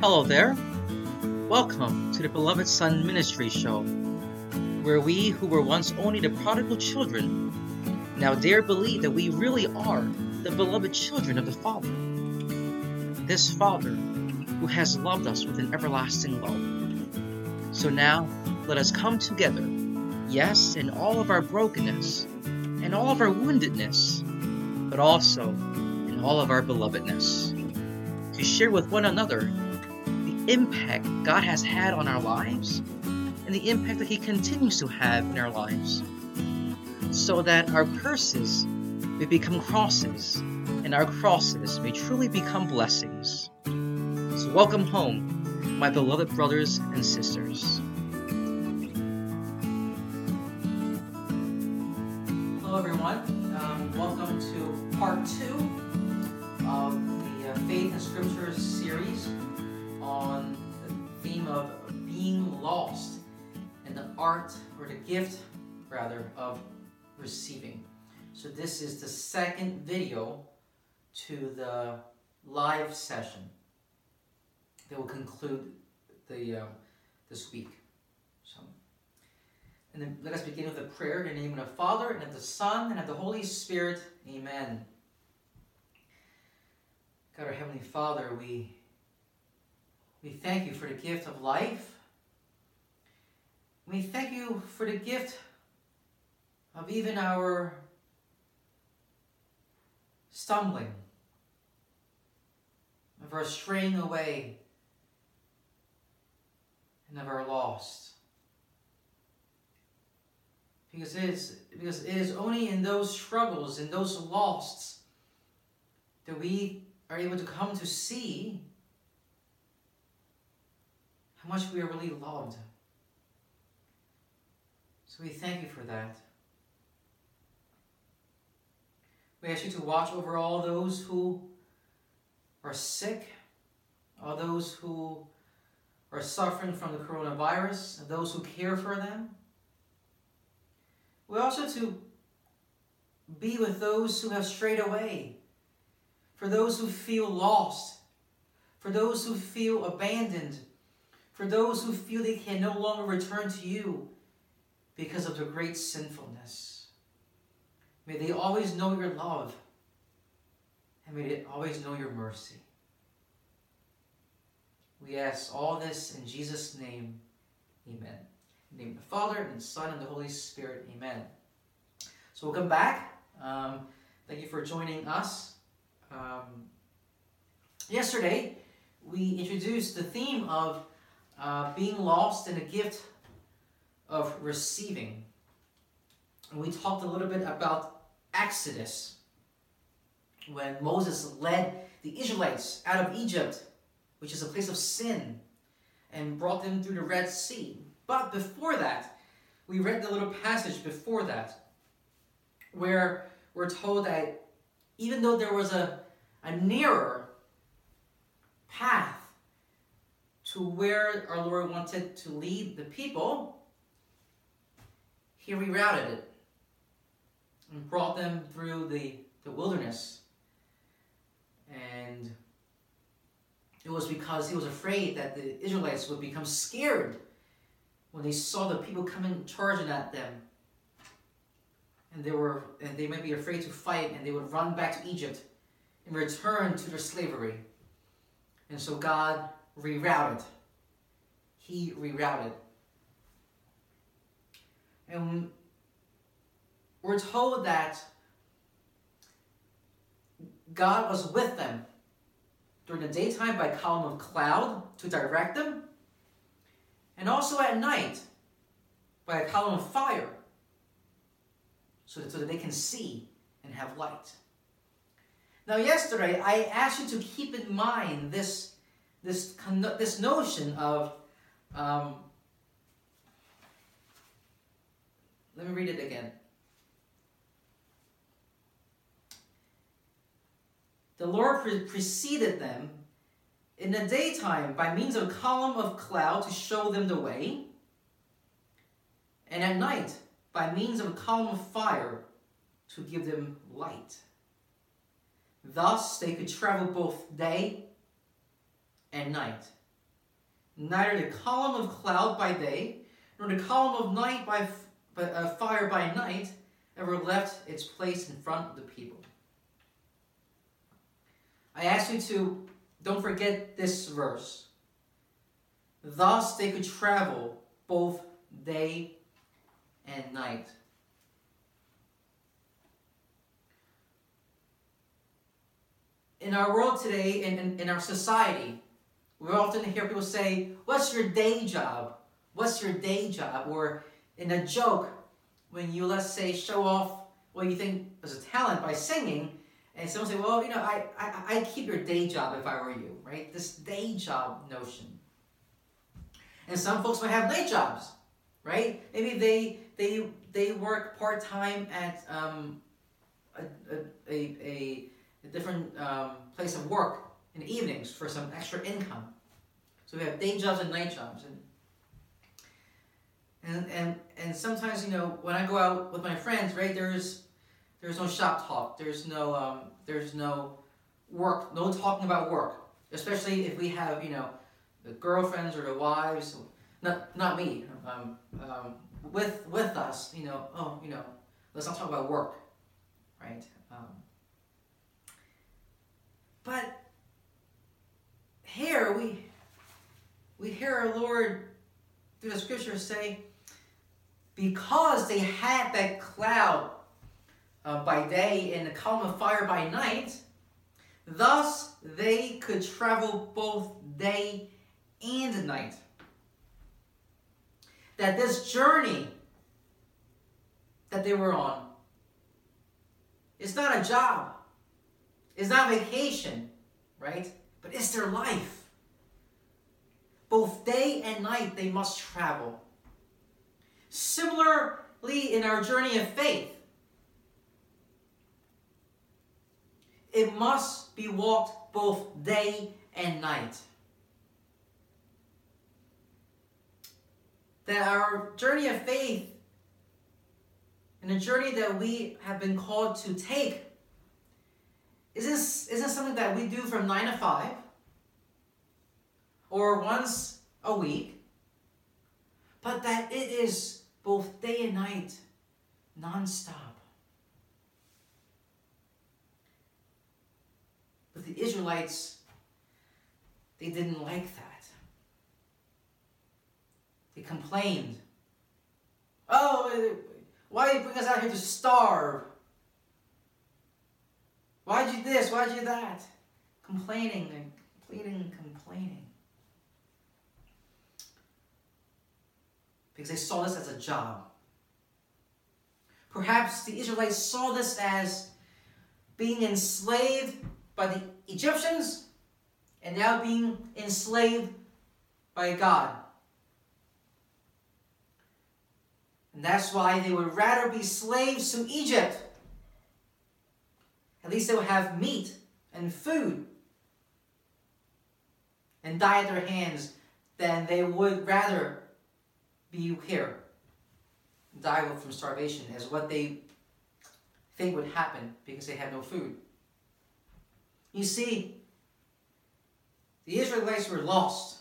Hello there. Welcome to the Beloved Son Ministry Show, where we who were once only the prodigal children now dare believe that we really are the beloved children of the Father. This Father who has loved us with an everlasting love. So now let us come together, yes, in all of our brokenness and all of our woundedness, but also in all of our belovedness, to share with one another impact God has had on our lives and the impact that He continues to have in our lives, so that our curses may become crosses and our crosses may truly become blessings. So, welcome home, my beloved brothers and sisters. Art or the gift rather of receiving. So this is the second video to the live session that will conclude the uh, this week. So, and then let us begin with a prayer in the name of the Father and of the Son and of the Holy Spirit. Amen. God, our Heavenly Father, we we thank you for the gift of life. We thank you for the gift of even our stumbling, of our straying away, and of our lost. Because it is, because it is only in those struggles, in those losts, that we are able to come to see how much we are really loved. So we thank you for that. We ask you to watch over all those who are sick, all those who are suffering from the coronavirus, and those who care for them. We also to be with those who have strayed away, for those who feel lost, for those who feel abandoned, for those who feel they can no longer return to you because of their great sinfulness. May they always know your love, and may they always know your mercy. We ask all this in Jesus' name. Amen. In the name of the Father, and the Son, and the Holy Spirit. Amen. So welcome back. Um, thank you for joining us. Um, yesterday, we introduced the theme of uh, being lost in a gift of receiving. And we talked a little bit about Exodus, when Moses led the Israelites out of Egypt, which is a place of sin, and brought them through the Red Sea. But before that, we read the little passage before that, where we're told that even though there was a, a nearer path to where our Lord wanted to lead the people, he rerouted it and brought them through the, the wilderness. And it was because he was afraid that the Israelites would become scared when they saw the people coming charging at them. And they were and they might be afraid to fight and they would run back to Egypt and return to their slavery. And so God rerouted. He rerouted. And we're told that God was with them during the daytime by column of cloud to direct them, and also at night by a column of fire so that, so that they can see and have light. Now, yesterday I asked you to keep in mind this this, this notion of, um, let me read it again. The Lord pre- preceded them in the daytime by means of a column of cloud to show them the way, and at night by means of a column of fire to give them light. Thus they could travel both day and night neither the column of cloud by day, nor the column of night by, by uh, fire by night ever left its place in front of the people. I ask you to don't forget this verse. Thus they could travel both day and night. In our world today, in, in, in our society, we often hear people say, What's your day job? What's your day job? Or in a joke, when you, let's say, show off what you think is a talent by singing, and someone say, Well, you know, I, I, I'd keep your day job if I were you, right? This day job notion. And some folks might have night jobs, right? Maybe they they they work part time at um, a, a, a, a different um, place of work in the evenings for some extra income. So we have day jobs and night jobs, and and and and sometimes you know when I go out with my friends, right? There's there's no shop talk. There's no um, there's no work. No talking about work, especially if we have you know the girlfriends or the wives. Not not me. Um, um, with with us, you know. Oh, you know. Let's not talk about work, right? Um, but here we we hear our Lord through the scriptures say, because they had that cloud uh, by day and a column of fire by night, thus they could travel both day and night. That this journey that they were on is not a job, it's not vacation, right? But it's their life. Both day and night they must travel. Similarly, in our journey of faith, it must be walked both day and night. That our journey of faith and the journey that we have been called to take isn't, isn't something that we do from 9 to 5 or once a week, but that it is both day and night, nonstop. But the Israelites, they didn't like that. They complained. Oh, why did you bring us out here to starve? Why'd you this? Why'd you that? Complaining and complaining and complaining. Because they saw this as a job. Perhaps the Israelites saw this as being enslaved by the Egyptians and now being enslaved by God. And that's why they would rather be slaves to Egypt. At least they would have meat and food and die at their hands than they would rather be here, die from starvation, as what they think would happen because they had no food. You see, the Israelites were lost.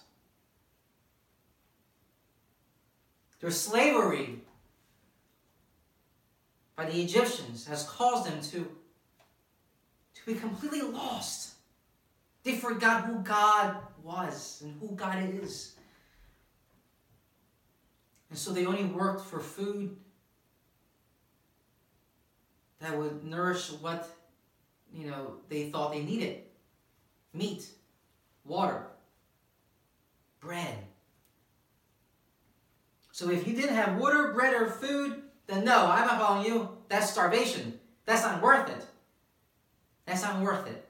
Their slavery by the Egyptians has caused them to, to be completely lost. They forgot who God was and who God is. And so they only worked for food that would nourish what you know they thought they needed. Meat, water, bread. So if you didn't have water, bread, or food, then no, I'm not following you. That's starvation. That's not worth it. That's not worth it.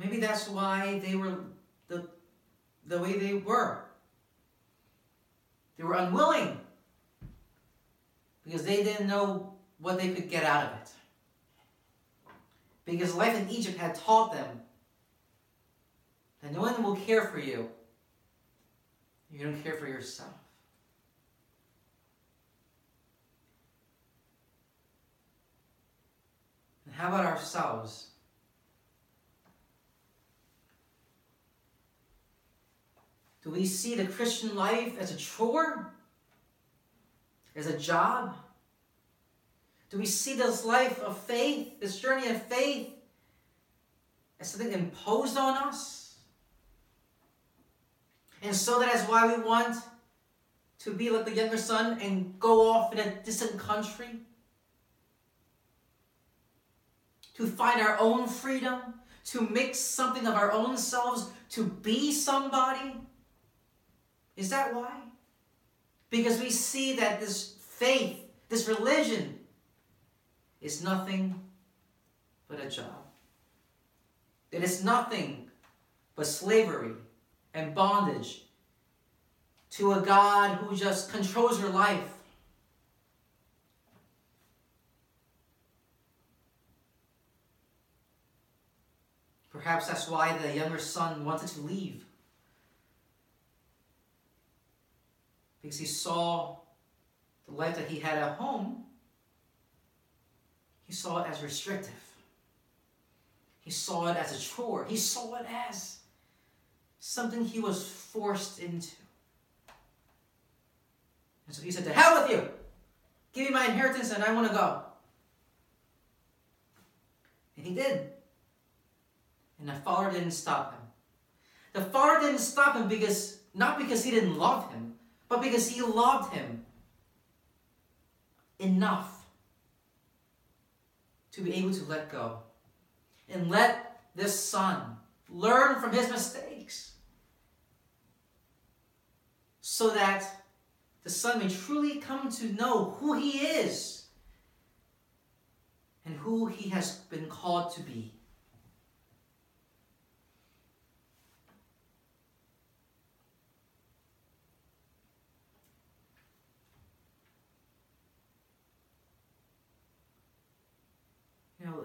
Maybe that's why they were the, the way they were. They were unwilling because they didn't know what they could get out of it. Because life in Egypt had taught them that no one will care for you. You don't care for yourself. And how about ourselves? Do we see the Christian life as a chore? As a job? Do we see this life of faith, this journey of faith, as something imposed on us? And so that is why we want to be like the younger son and go off in a distant country? To find our own freedom? To make something of our own selves? To be somebody? Is that why? Because we see that this faith, this religion, is nothing but a job. It is nothing but slavery and bondage to a God who just controls your life. Perhaps that's why the younger son wanted to leave. Because he saw the life that he had at home, he saw it as restrictive. He saw it as a chore. He saw it as something he was forced into. And so he said, To hell with you! Give me my inheritance and I want to go. And he did. And the father didn't stop him. The father didn't stop him because, not because he didn't love him, but because he loved him enough to be able to let go and let this son learn from his mistakes so that the son may truly come to know who he is and who he has been called to be.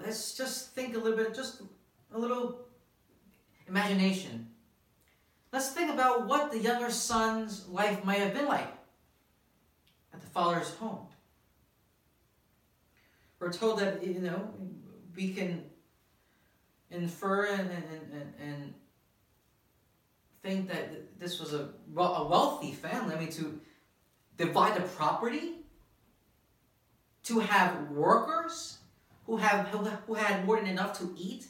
let's just think a little bit, just a little imagination. Let's think about what the younger son's life might have been like at the father's home. We're told that, you know, we can infer and, and, and, and think that this was a, a wealthy family. I mean, to divide the property, to have workers, who, have, who had more than enough to eat.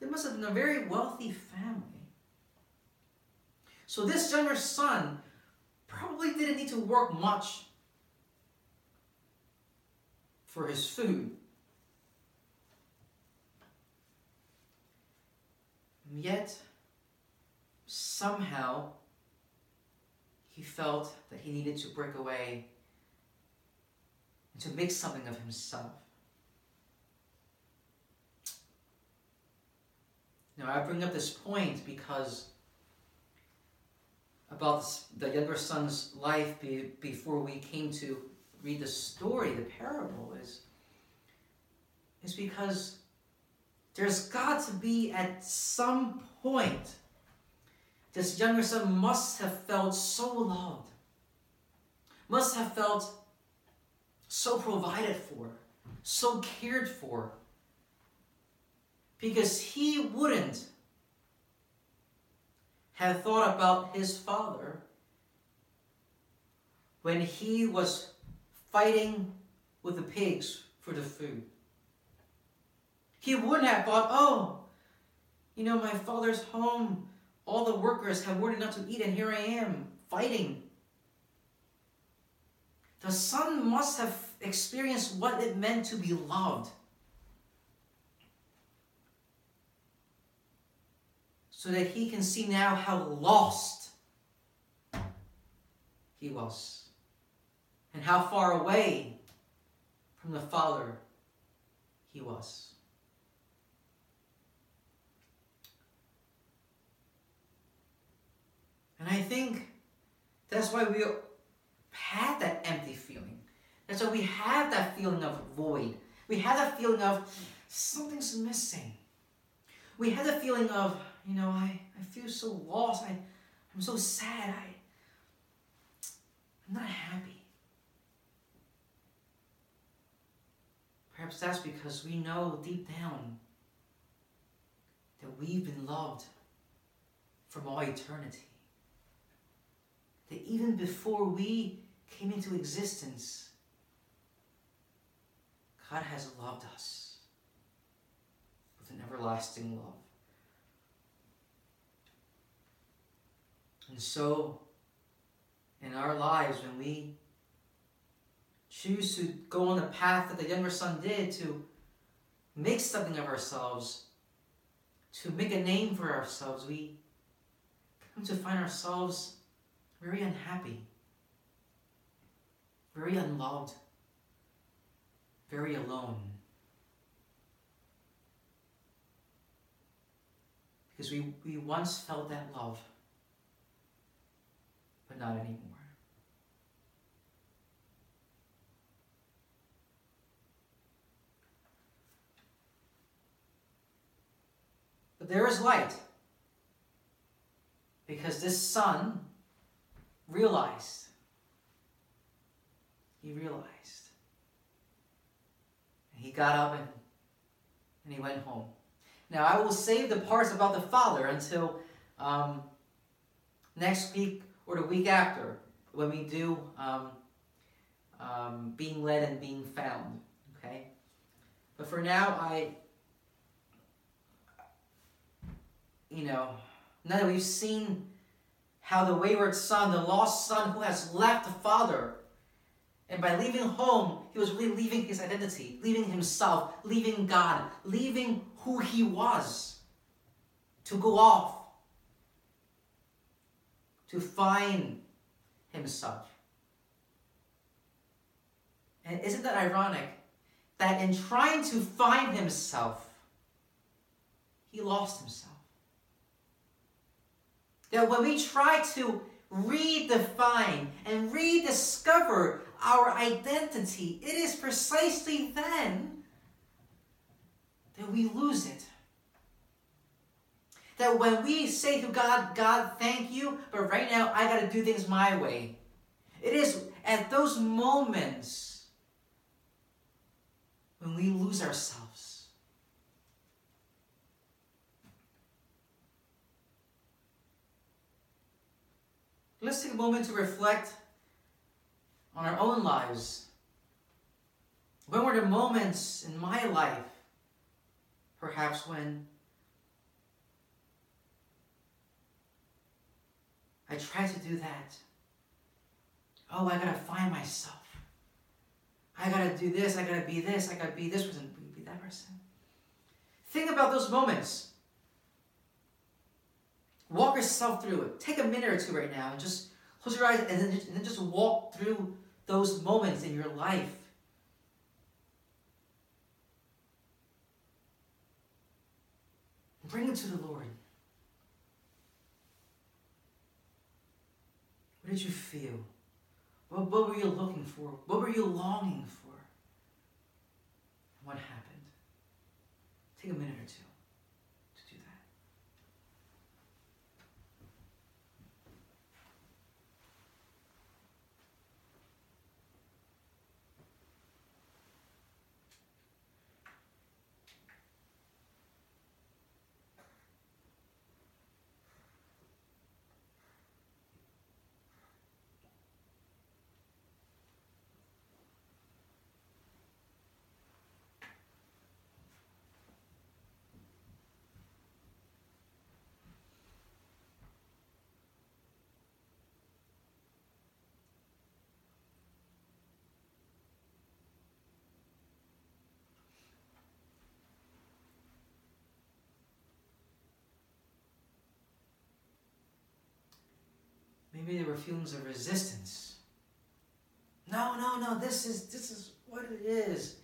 They must have been a very wealthy family. So this younger son probably didn't need to work much for his food. And yet, somehow, he felt that he needed to break away and to make something of himself. Now, I bring up this point because about the younger son's life be, before we came to read the story, the parable, is, is because there's got to be at some point this younger son must have felt so loved, must have felt so provided for, so cared for, because he wouldn't have thought about his father when he was fighting with the pigs for the food. He wouldn't have thought, oh, you know, my father's home, all the workers have than enough to eat, and here I am fighting. The son must have experienced what it meant to be loved. So that he can see now how lost he was and how far away from the Father he was. And I think that's why we had that empty feeling. That's why we have that feeling of void. We have that feeling of something's missing. We have the feeling of you know, I, I feel so lost. I, I'm so sad. I, I'm not happy. Perhaps that's because we know deep down that we've been loved from all eternity. that even before we came into existence, God has loved us with an everlasting love. And so, in our lives, when we choose to go on the path that the younger son did to make something of ourselves, to make a name for ourselves, we come to find ourselves very unhappy, very unloved, very alone. Because we, we once felt that love, but not anymore. But there is light. Because this son realized. He realized. He got up and, and he went home. Now, I will save the parts about the Father until um, next week or the week after when we do um, um, being led and being found. Okay? But for now, I, you know, now that we've seen how the wayward son, the lost son who has left the father, and by leaving home, he was really leaving his identity, leaving himself, leaving God, leaving who he was to go off, to find himself. And isn't that ironic that in trying to find himself, he lost himself? That when we try to redefine and rediscover our identity, it is precisely then that we lose it. That when we say to God, God, thank you, but right now I got to do things my way. It is at those moments when we lose ourselves. Let's take a moment to reflect on our own lives. When were the moments in my life, perhaps when I try to do that? Oh, I gotta find myself. I gotta do this, I gotta be this, I gotta be this person, be that person. Think about those moments. Walk yourself through it. Take a minute or two right now and just close your eyes and then just, and then just walk through those moments in your life. Bring it to the Lord. What did you feel? What, what were you looking for? What were you longing for? What happened? Take a minute or two. Maybe there were feelings of resistance. No, no, no, this is this is what it is.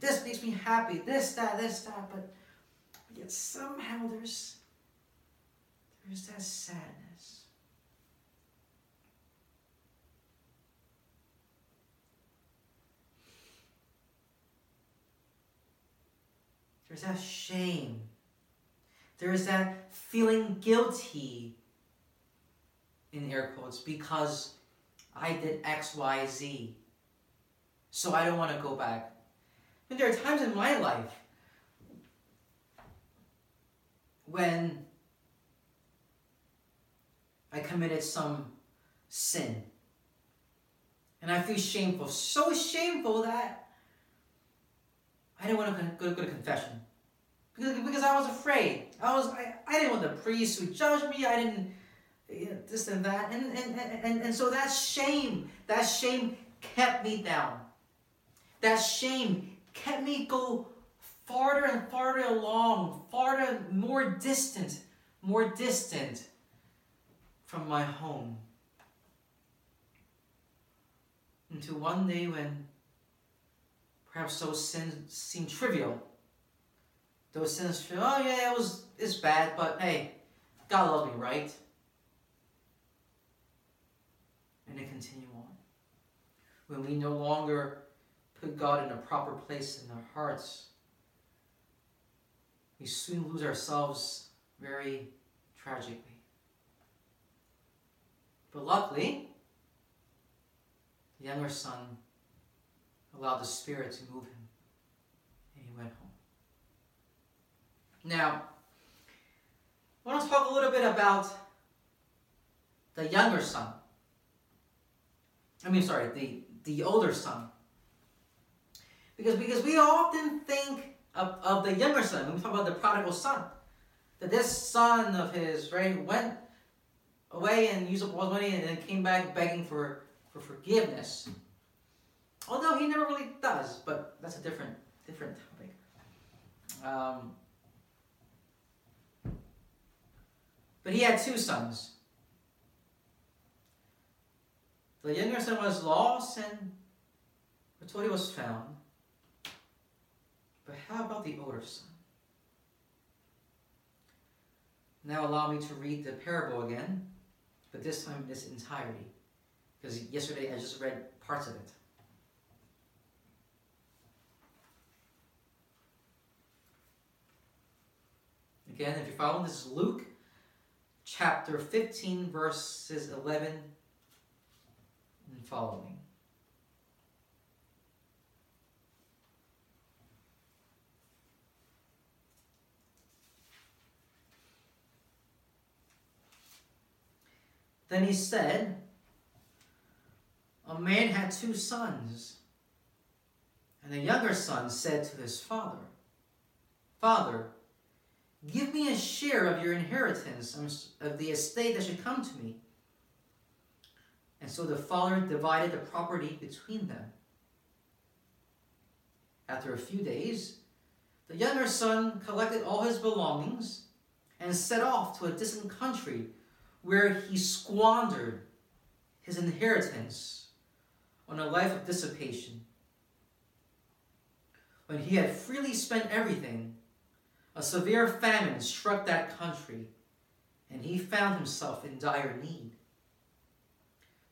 This makes me happy, this, that, this, that, but yet somehow there's there's that sadness. There's that shame. There is that feeling guilty in air quotes, because I did X, Y, Z. So I don't want to go back. And there are times in my life when I committed some sin. And I feel shameful, so shameful that I didn't want to go, to confession. Because, because I was afraid. I was I, I didn't want the priest who judged me. I didn't you know, this and that. And, and, and, and so that shame, that shame kept me down. That shame kept me go farther and farther along, farther, more distant, more distant from my home. Until one day when perhaps those sins seem trivial. Those sins feel, oh yeah, it was it's bad, but hey, God loves me, right? And to continue on. When we no longer put God in a proper place in our hearts, we soon lose ourselves very tragically. But luckily, the younger son allowed the Spirit to move him, and he went home. Now, I want to talk a little bit about the younger son. I mean, sorry, the, the older son. Because, because we often think of, of the younger son when we talk about the prodigal son. That this son of his, right, went away and used up all his money and then came back begging for, for forgiveness. Although he never really does, but that's a different different topic. Um, but he had two sons. The younger son was lost and until he was found. But how about the older son? Now allow me to read the parable again, but this time in its entirety. Because yesterday I just read parts of it. Again, if you're following, this is Luke chapter 15, verses 11 following. Then he said, A man had two sons. And the younger son said to his father, Father, Give me a share of your inheritance, um, of the estate that should come to me. And so the father divided the property between them. After a few days, the younger son collected all his belongings and set off to a distant country where he squandered his inheritance on a life of dissipation. When he had freely spent everything, a severe famine struck that country, and he found himself in dire need.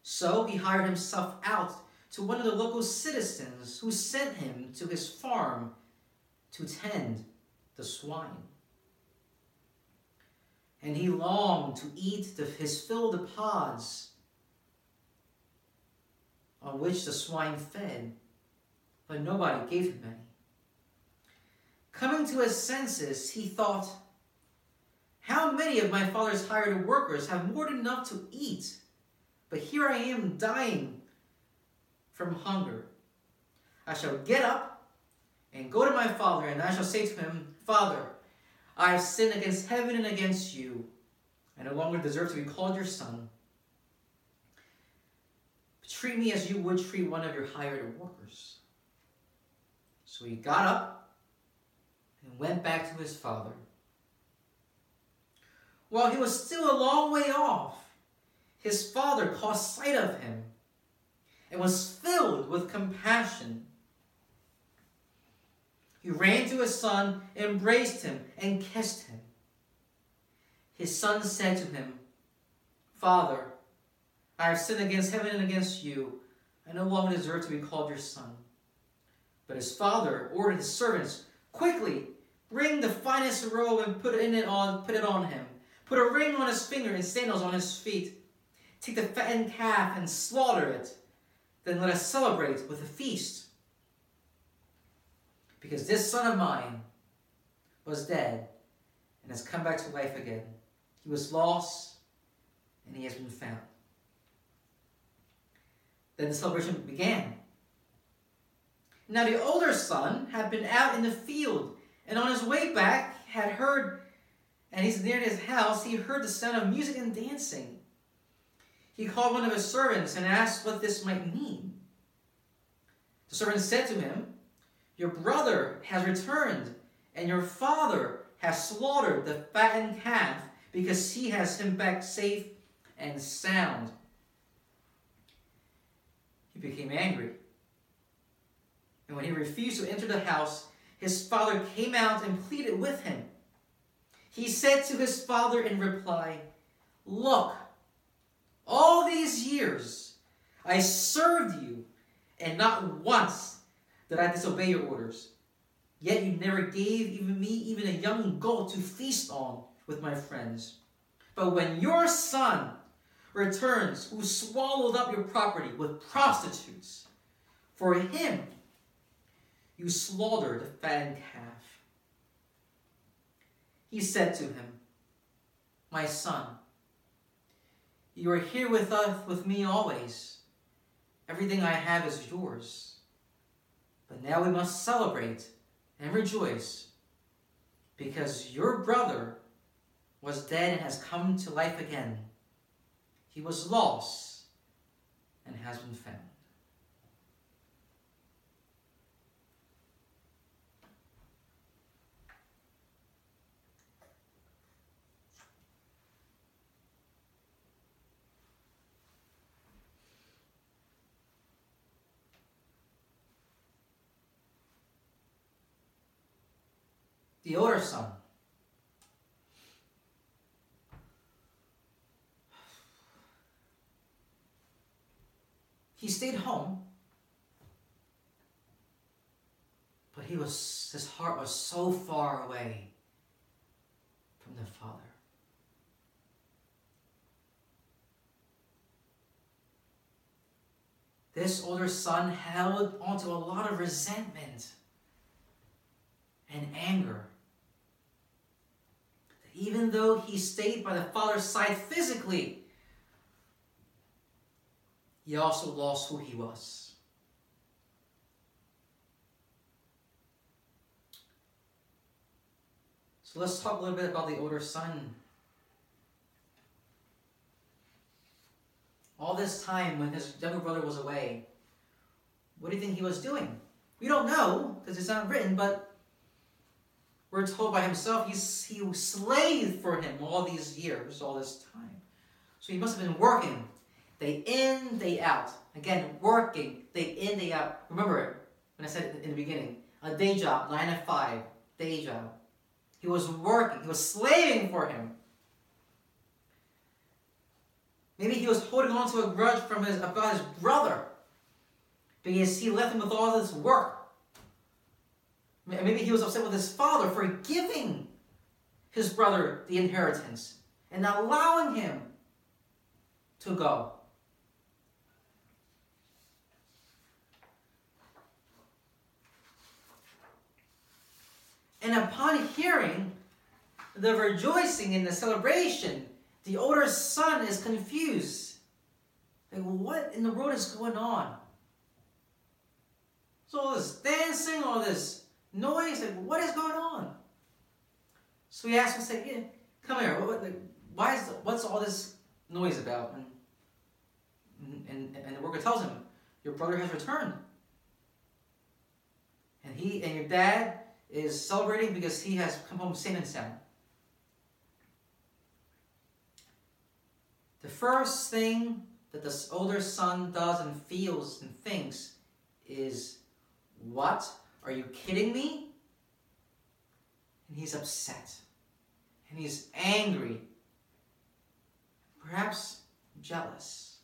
So he hired himself out to one of the local citizens who sent him to his farm to tend the swine. And he longed to eat the, his fill of pods on which the swine fed, but nobody gave him any. Coming to his senses, he thought, How many of my father's hired workers have more than enough to eat? But here I am dying from hunger. I shall get up and go to my father, and I shall say to him, Father, I have sinned against heaven and against you. I no longer deserve to be called your son. Treat me as you would treat one of your hired workers. So he got up and went back to his father. While he was still a long way off, his father caught sight of him and was filled with compassion. He ran to his son, embraced him, and kissed him. His son said to him, Father, I have sinned against heaven and against you. I no longer deserve to be called your son. But his father ordered his servants, Quickly, Bring the finest robe and put it on, put it on him. Put a ring on his finger and sandals on his feet. Take the fattened calf and slaughter it. Then let us celebrate with a feast. Because this son of mine was dead and has come back to life again. He was lost and he has been found. Then the celebration began. Now the older son had been out in the field, and on his way back had heard, and he's near his house, he heard the sound of music and dancing. He called one of his servants and asked what this might mean. The servant said to him, Your brother has returned, and your father has slaughtered the fattened calf because he has him back safe and sound. He became angry. And when he refused to enter the house, his father came out and pleaded with him. He said to his father in reply, Look, all these years I served you, and not once did I disobey your orders. Yet you never gave even me even a young goat to feast on with my friends. But when your son returns, who swallowed up your property with prostitutes, for him you slaughtered the fattened calf. He said to him, My son, you are here with us with me always. Everything I have is yours. But now we must celebrate and rejoice because your brother was dead and has come to life again. He was lost and has been found. Older son He stayed home, but he was his heart was so far away from the Father. This older son held onto a lot of resentment and anger. Even though he stayed by the father's side physically, he also lost who he was. So let's talk a little bit about the older son. All this time when his younger brother was away, what do you think he was doing? We don't know because it's not written, but we're told by himself he's, he slaved for him all these years, all this time. So he must have been working Day in, day out. Again, working, day in, day out. Remember it when I said in the beginning, a day job, nine to five, day job. He was working, he was slaving for him. Maybe he was holding on to a grudge from his about his brother because he left him with all this work. Maybe he was upset with his father for giving his brother the inheritance and allowing him to go. And upon hearing the rejoicing and the celebration, the older son is confused. Like, what in the world is going on? So all this dancing, all this noise, like, what is going on? So he asks him, say, yeah, come here. What, like, why is what's all this noise about? And, and, and the worker tells him, your brother has returned. And he and your dad is celebrating because he has come home safe and sound. The first thing that this older son does and feels and thinks is, What? Are you kidding me? And he's upset. And he's angry. Perhaps jealous.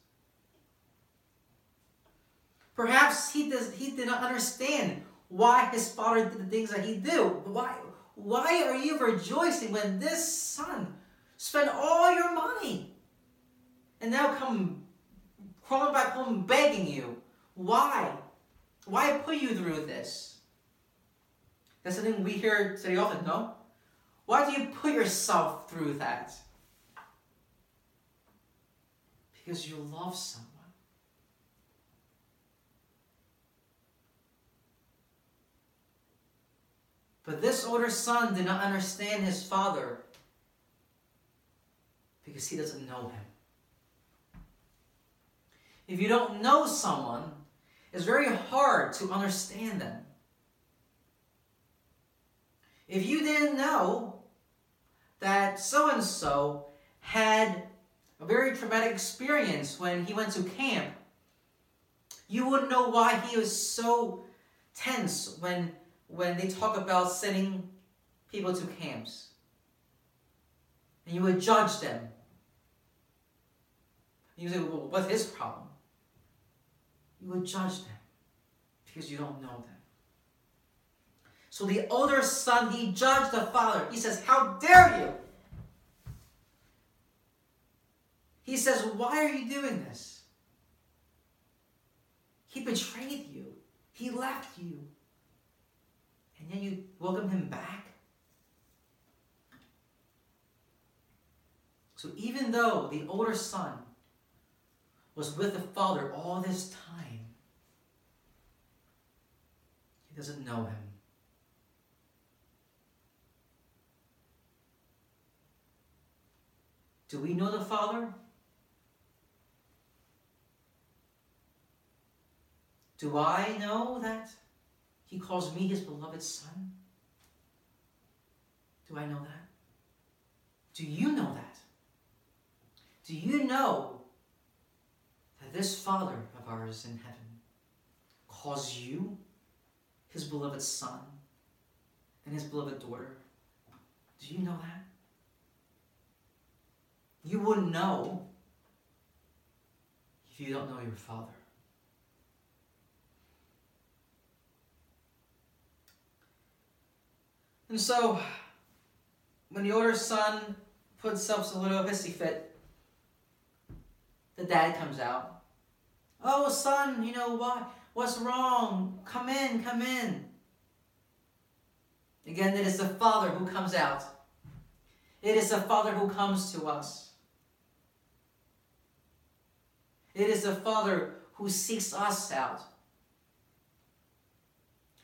Perhaps he, does, he did not understand why his father did the things that he did. Why, why are you rejoicing when this son spent all your money and now come crawling back home begging you? Why? Why put you through this? That's something we hear today often, no? Why do you put yourself through that? Because you love someone. But this older son did not understand his father because he doesn't know him. If you don't know someone, it's very hard to understand them. If you didn't know that so and so had a very traumatic experience when he went to camp, you wouldn't know why he was so tense when when they talk about sending people to camps. And you would judge them. You say, well, what's his problem? You would judge them because you don't know them. So the older son, he judged the father. He says, How dare you? He says, Why are you doing this? He betrayed you, he left you, and then you welcome him back. So even though the older son was with the father all this time, he doesn't know him. Do we know the Father? Do I know that He calls me His beloved Son? Do I know that? Do you know that? Do you know that this Father of ours in heaven calls you His beloved Son and His beloved daughter? Do you know that? You wouldn't know if you don't know your Father. And so, when the older son puts up a little hissy fit, the dad comes out. Oh, son, you know what? What's wrong? Come in, come in. Again, it is the father who comes out. It is the father who comes to us. It is the Father who seeks us out.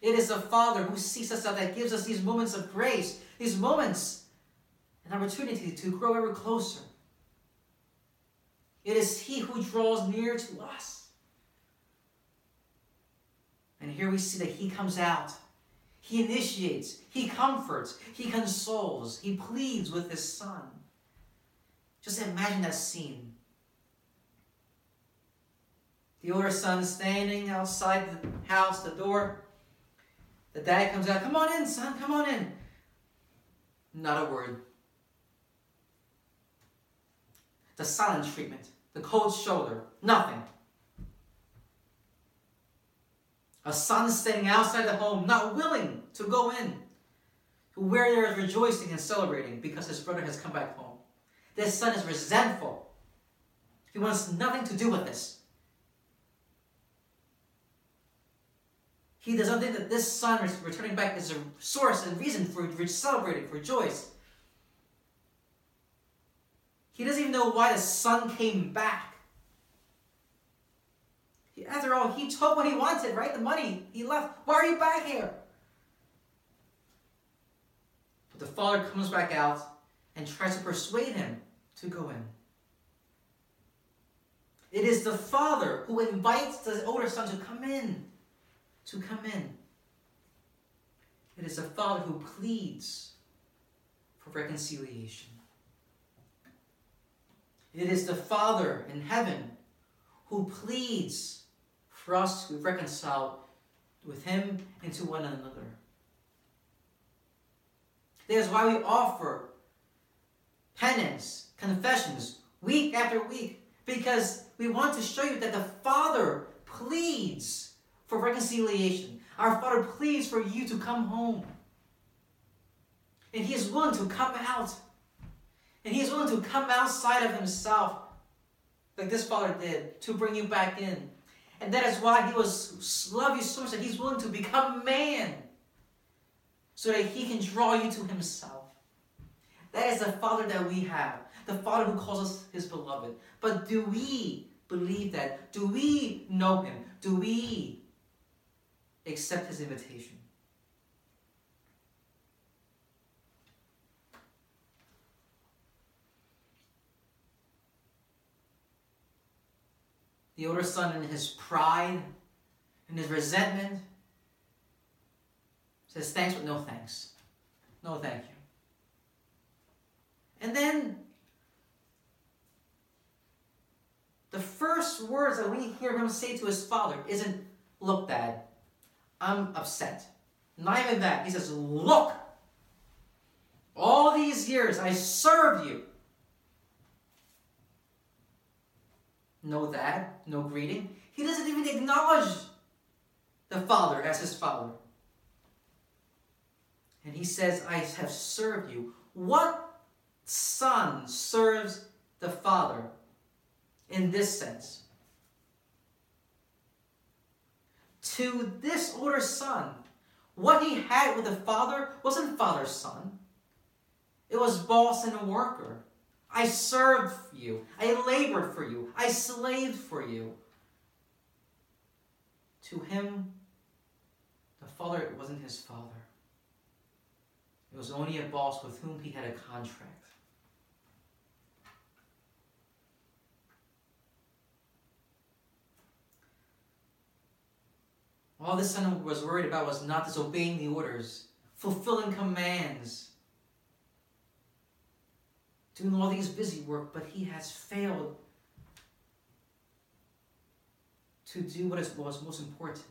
It is the Father who seeks us out that gives us these moments of grace, these moments, an opportunity to grow ever closer. It is He who draws near to us. And here we see that He comes out. He initiates, He comforts, He consoles, He pleads with His Son. Just imagine that scene. The older son standing outside the house, the door. The dad comes out, Come on in, son, come on in. Not a word. The silent treatment, the cold shoulder, nothing. A son standing outside the home, not willing to go in, where there is rejoicing and celebrating because his brother has come back home. This son is resentful. He wants nothing to do with this. He doesn't think that this son returning back is a source and reason for celebrating, for rejoice. He doesn't even know why the son came back. After all, he took what he wanted, right? The money. He left. Why are you back here? But the father comes back out and tries to persuade him to go in. It is the father who invites the older son to come in to come in. It is a Father who pleads for reconciliation. It is the Father in heaven who pleads for us to be reconciled with Him and to one another. That is why we offer penance, confessions, week after week, because we want to show you that the Father pleads for reconciliation. Our Father pleads for you to come home. And He is willing to come out. And He is willing to come outside of Himself, like this Father did, to bring you back in. And that is why He was love you so much that He's willing to become man so that He can draw you to Himself. That is the Father that we have, the Father who calls us His beloved. But do we believe that? Do we know Him? Do we accept his invitation. The older son, in his pride, in his resentment, says thanks, with no thanks. No thank you. And then the first words that we hear him say to his father isn't, Look, dad, I'm upset. Not even that. He says, Look, all these years I served you. No that, no greeting. He doesn't even acknowledge the father as his father. And he says, I have served you. What son serves the father in this sense? To this older son, what he had with the father wasn't father's son. It was boss and a worker. I served you. I labored for you. I slaved for you. To him, the father wasn't his father. It was only a boss with whom he had a contract. All this son was worried about was not disobeying the orders, fulfilling commands, doing all these busy work, but he has failed to do what is was most important.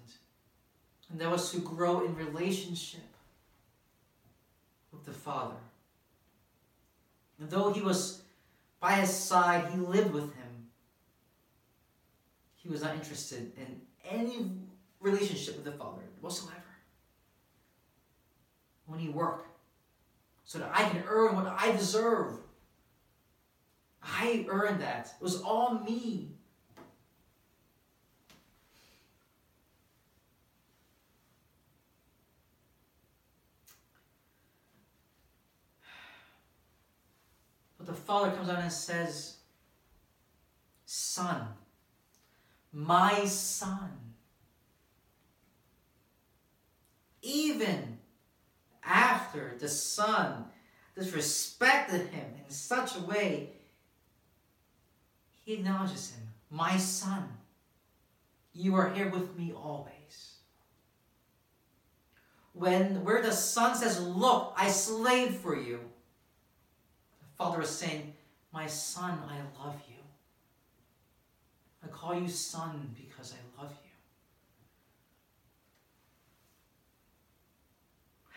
And that was to grow in relationship with the Father. And though he was by his side, he lived with him, he was not interested in any relationship with the Father whatsoever. When he worked, so that I can earn what I deserve. I earned that. It was all me. But the father comes out and says, Son, my son. Even after the son disrespected him in such a way he acknowledges him, My son, you are here with me always. When where the son says, Look, I slaved for you, the father is saying, My son, I love you. I call you son because I love you.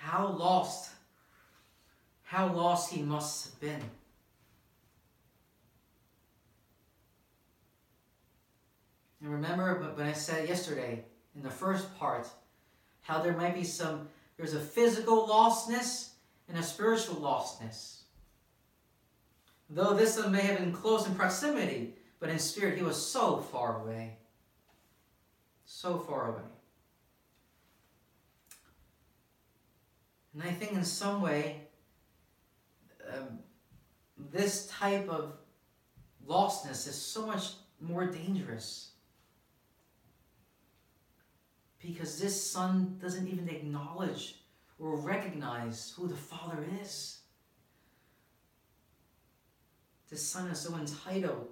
How lost, how lost he must have been. And remember when I said yesterday in the first part how there might be some, there's a physical lostness and a spiritual lostness. Though this one may have been close in proximity, but in spirit he was so far away. So far away. And I think in some way, um, this type of lostness is so much more dangerous because this son doesn't even acknowledge or recognize who the father is. This son is so entitled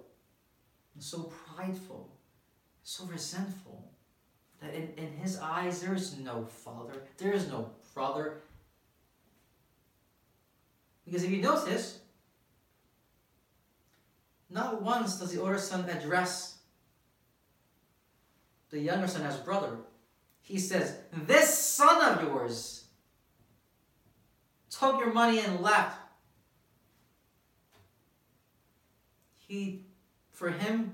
and so prideful, so resentful, that in, in his eyes there is no father, there is no brother. Because if you notice, not once does the older son address the younger son as brother he says, This son of yours took your money and left. He, for him,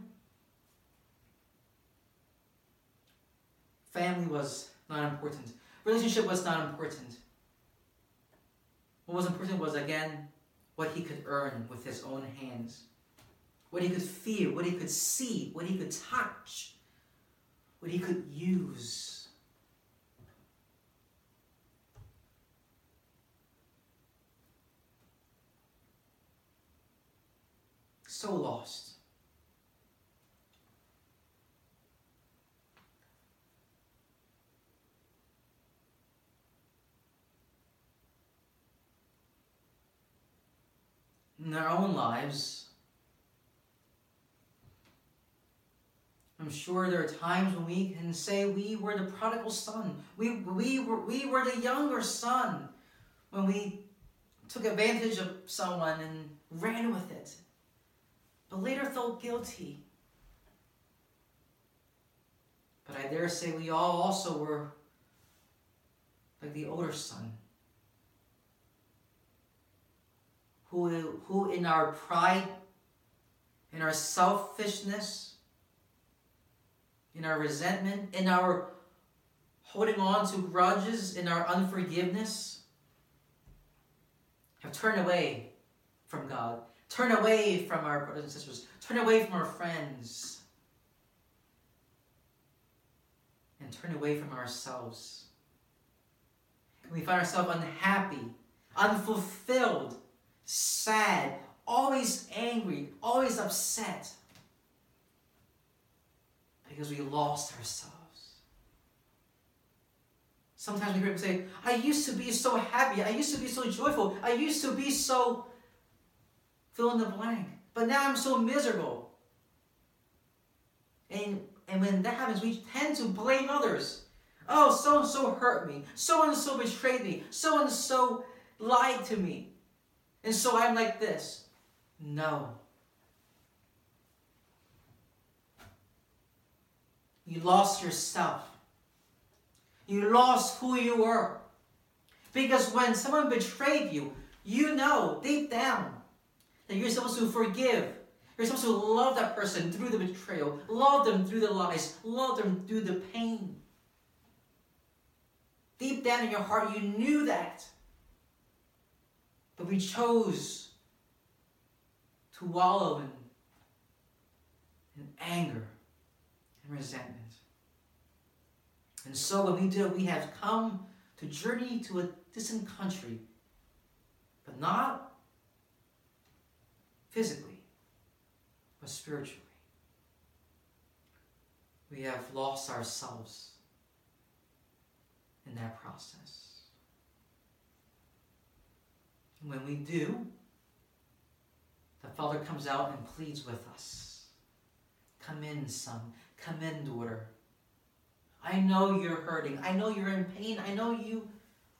family was not important. Relationship was not important. What was important was, again, what he could earn with his own hands. What he could feel, what he could see, what he could touch, what he could use. so lost. In their own lives, I'm sure there are times when we can say we were the prodigal son. We, we, were, we were the younger son when we took advantage of someone and ran with it, but later felt guilty. But I dare say we all also were like the older son, who, who in our pride, in our selfishness, in our resentment, in our holding on to grudges, in our unforgiveness, have turned away from God, turn away from our brothers and sisters, turn away from our friends, and turn away from ourselves. And we find ourselves unhappy, unfulfilled, sad, always angry, always upset because we lost ourselves. Sometimes we hear people say, I used to be so happy. I used to be so joyful. I used to be so fill in the blank. But now I'm so miserable. And, and when that happens, we tend to blame others. Oh, so and so hurt me. So and so betrayed me. So and so lied to me. And so I'm like this. No. You lost yourself. You lost who you were. Because when someone betrayed you, you know deep down that you're supposed to forgive. You're supposed to love that person through the betrayal, love them through the lies, love them through the pain. Deep down in your heart, you knew that. But we chose to wallow in, in anger and resentment. And so when we do, we have come to journey to a distant country, but not physically, but spiritually. We have lost ourselves in that process. And when we do, the Father comes out and pleads with us. Come in, son. Come in, daughter. I know you're hurting. I know you're in pain. I know you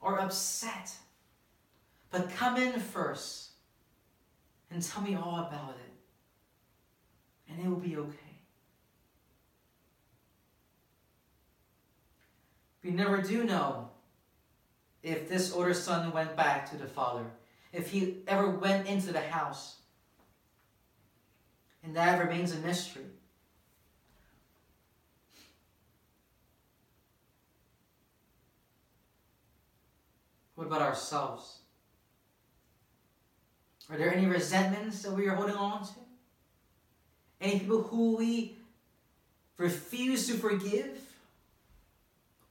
are upset. But come in first and tell me all about it. And it will be okay. We never do know if this older son went back to the father, if he ever went into the house. And that remains a mystery. What about ourselves? Are there any resentments that we are holding on to? Any people who we refuse to forgive?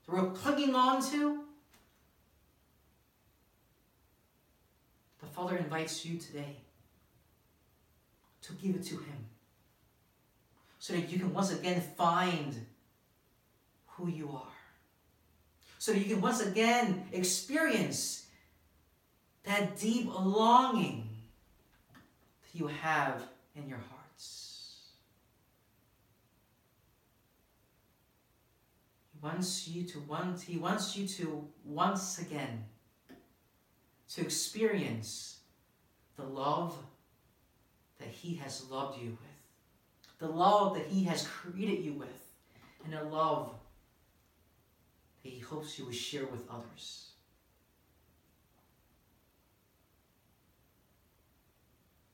That we're clinging on to? The Father invites you today to give it to Him so that you can once again find who you are so that you can once again experience that deep longing that you have in your hearts. He wants you to want he wants you to once again to experience the love that he has loved you with. The love that he has created you with. And a love that he hopes you will share with others.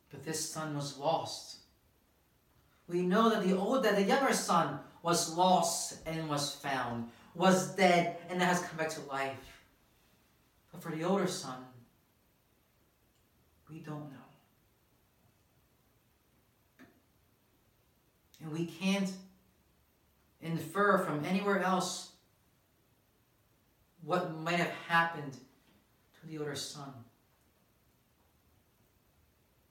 But this son was lost. We know that the old that the younger son was lost and was found, was dead and has come back to life. But for the older son, we don't know. And we can't infer from anywhere else what might have happened to the older son.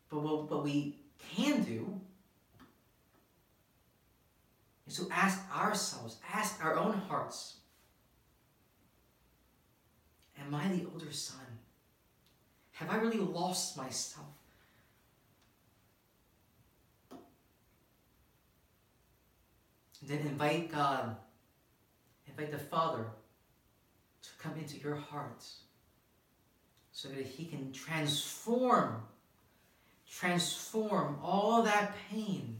But what, what we can do is to ask ourselves, ask our own hearts, Am I the older son? Have I really lost myself? then invite God, invite the Father to come into your heart so that He can transform, transform all that pain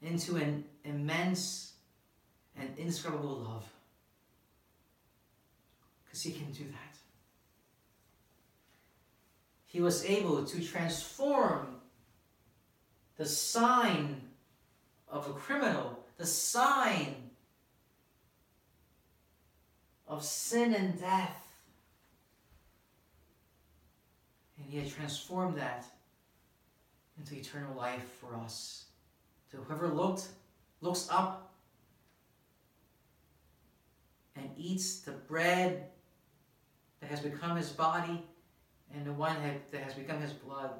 into an immense and indescribable love. Because He can do that. He was able to transform the sign of a criminal, the sign of sin and death. And he had transformed that into eternal life for us. To whoever looked, looks up and eats the bread that has become his body and the one that has become his blood,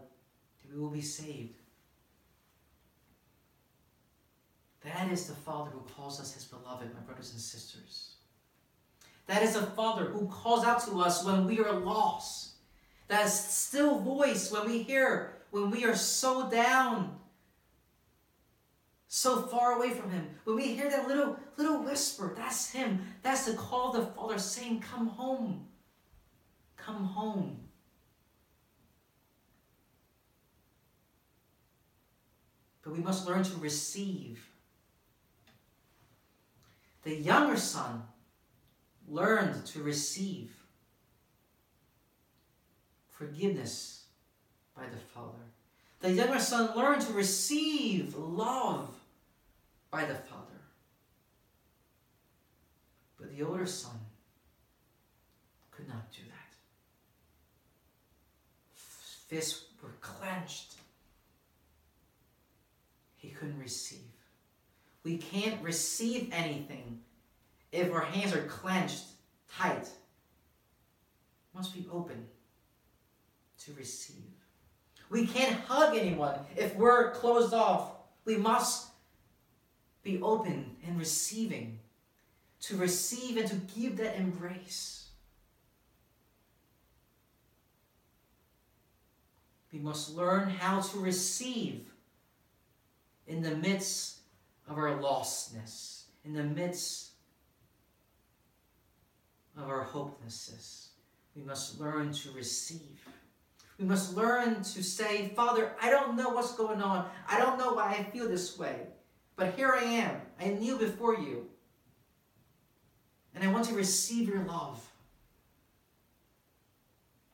we will be saved. That is the Father who calls us his beloved, my brothers and sisters. That is the Father who calls out to us when we are lost. That still voice when we hear, when we are so down, so far away from Him. When we hear that little, little whisper, that's Him. That's the call of the Father saying, Come home. Come home. But we must learn to receive the younger son learned to receive forgiveness by the Father. The younger son learned to receive love by the Father. But the older son could not do that. Fists were clenched. He couldn't receive. We can't receive anything if our hands are clenched tight. Must be open to receive. We can't hug anyone if we're closed off. We must be open and receiving, to receive and to give that embrace. We must learn how to receive in the midst of our lostness, in the midst of our hopelessness. We must learn to receive. We must learn to say, Father, I don't know what's going on. I don't know why I feel this way. But here I am. I kneel before you. And I want to receive your love.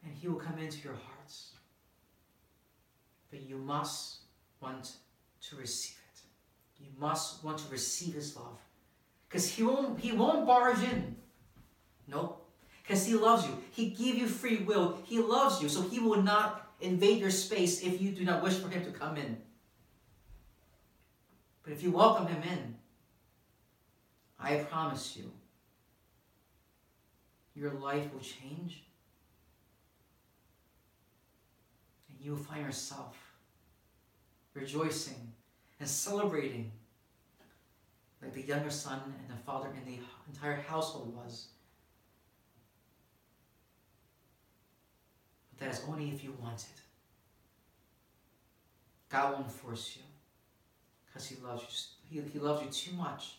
And He will come into your hearts. But you must want to receive it. you must want to receive his love. Because he won't, he won't barge in. Nope. Because he loves you. He gave you free will. He loves you. So he will not invade your space if you do not wish for him to come in. But if you welcome him in, I promise you, your life will change. And you will find yourself rejoicing and celebrating like the younger son and the father in the entire household was. But that is only if you want it. God won't force you because he loves you. He, he loves you too much.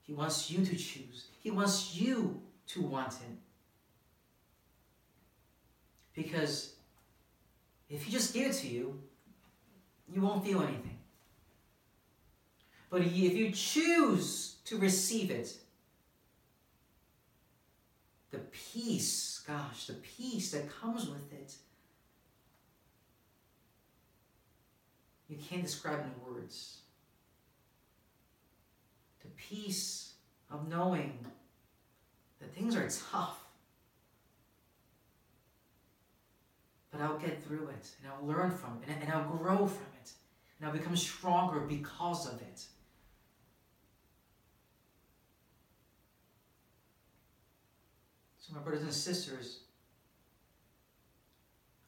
He wants you to choose. He wants you to want it. Because if he just gave it to you, you won't feel anything. But if you choose to receive it, the peace, gosh, the peace that comes with it, you can't describe in words. The peace of knowing that things are tough. But I'll get through it and I'll learn from it and I'll grow from it and I'll become stronger because of it. My brothers and sisters,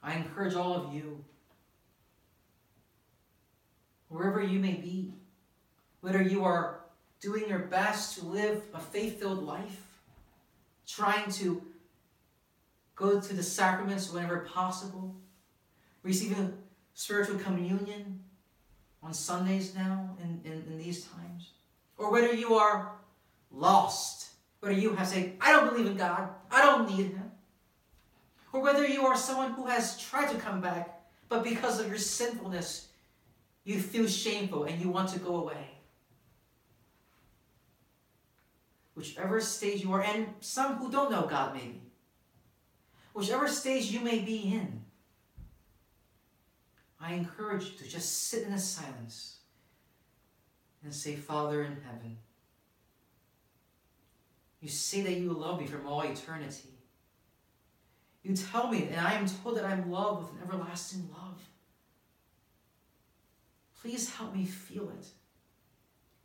I encourage all of you, wherever you may be, whether you are doing your best to live a faith filled life, trying to go to the sacraments whenever possible, receiving spiritual communion, on Sundays now in, in, in these times, or whether you are lost, whether you have said, I don't believe in God, I don't need Him, or whether you are someone who has tried to come back, but because of your sinfulness, you feel shameful and you want to go away. Whichever stage you are, and some who don't know God maybe, whichever stage you may be in, I encourage you to just sit in the silence and say, Father in heaven, you say that you love me from all eternity. You tell me, and I am told that I'm loved with an everlasting love. Please help me feel it.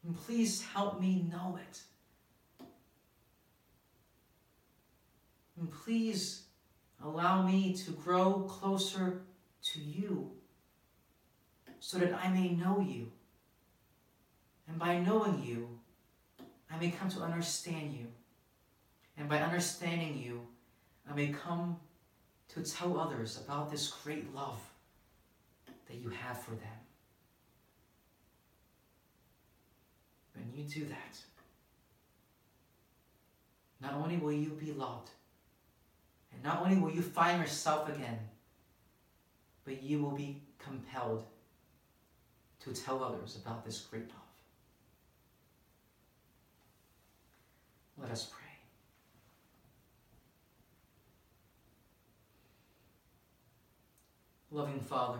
And please help me know it. And please allow me to grow closer to you so that I may know you. And by knowing you, I may come to understand you. And by understanding you, I may come to tell others about this great love that you have for them. When you do that, not only will you be loved, and not only will you find yourself again, but you will be compelled to tell others about this great love. Let us pray. Loving Father,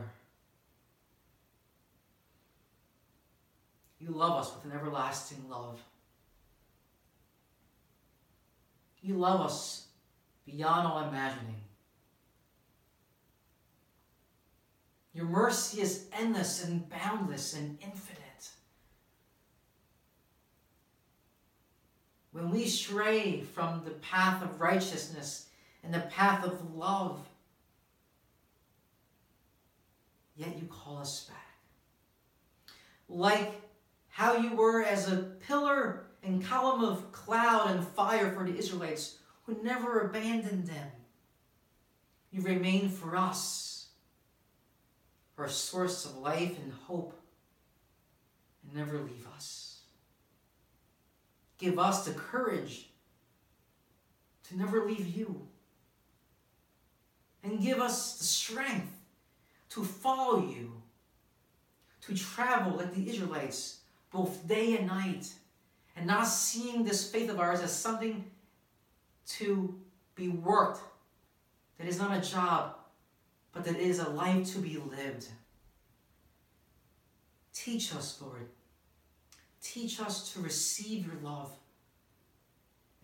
you love us with an everlasting love. You love us beyond all imagining. Your mercy is endless and boundless and infinite. When we stray from the path of righteousness and the path of love, yet you call us back. Like how you were as a pillar and column of cloud and fire for the Israelites who never abandoned them. You remain for us our source of life and hope, and never leave us. Give us the courage to never leave you. And give us the strength to follow you, to travel like the Israelites, both day and night, and not seeing this faith of ours as something to be worked, that is not a job, but that is a life to be lived. Teach us, Lord. Teach us to receive your love.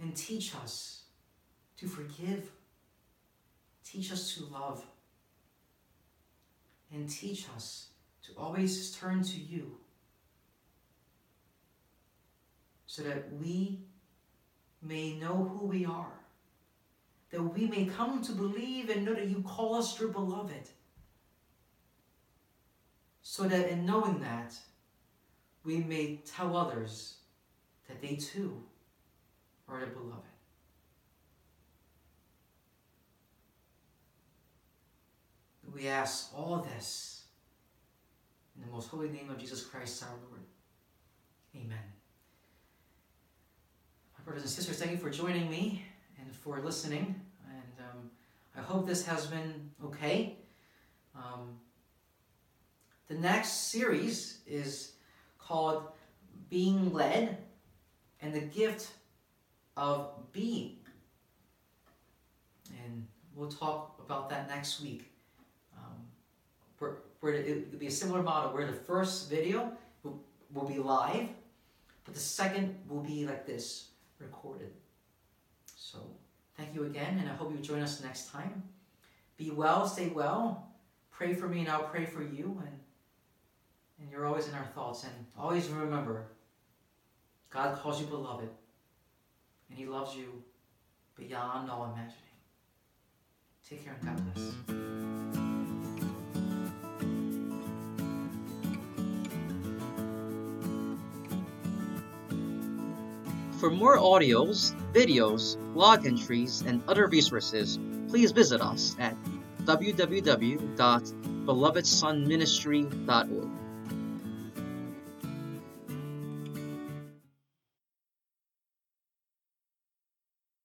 And teach us to forgive. Teach us to love. And teach us to always turn to you so that we may know who we are that we may come to believe and know that you call us your beloved. So that in knowing that, we may tell others that they too are the beloved. We ask all this in the most holy name of Jesus Christ our Lord. Amen. My brothers and sisters, thank you for joining me and for listening. And um, I hope this has been okay. Um, the next series is called Being Led and the Gift of Being. And we'll talk about that next week. Where, where it will be a similar model where the first video will, will be live, but the second will be like this recorded. So thank you again, and I hope you join us next time. Be well, stay well. Pray for me, and I'll pray for you. And, and you're always in our thoughts. And always remember God calls you beloved, and He loves you beyond all imagining. Take care and God bless. For more audios, videos, blog entries, and other resources, please visit us at www.belovedsonministry.org.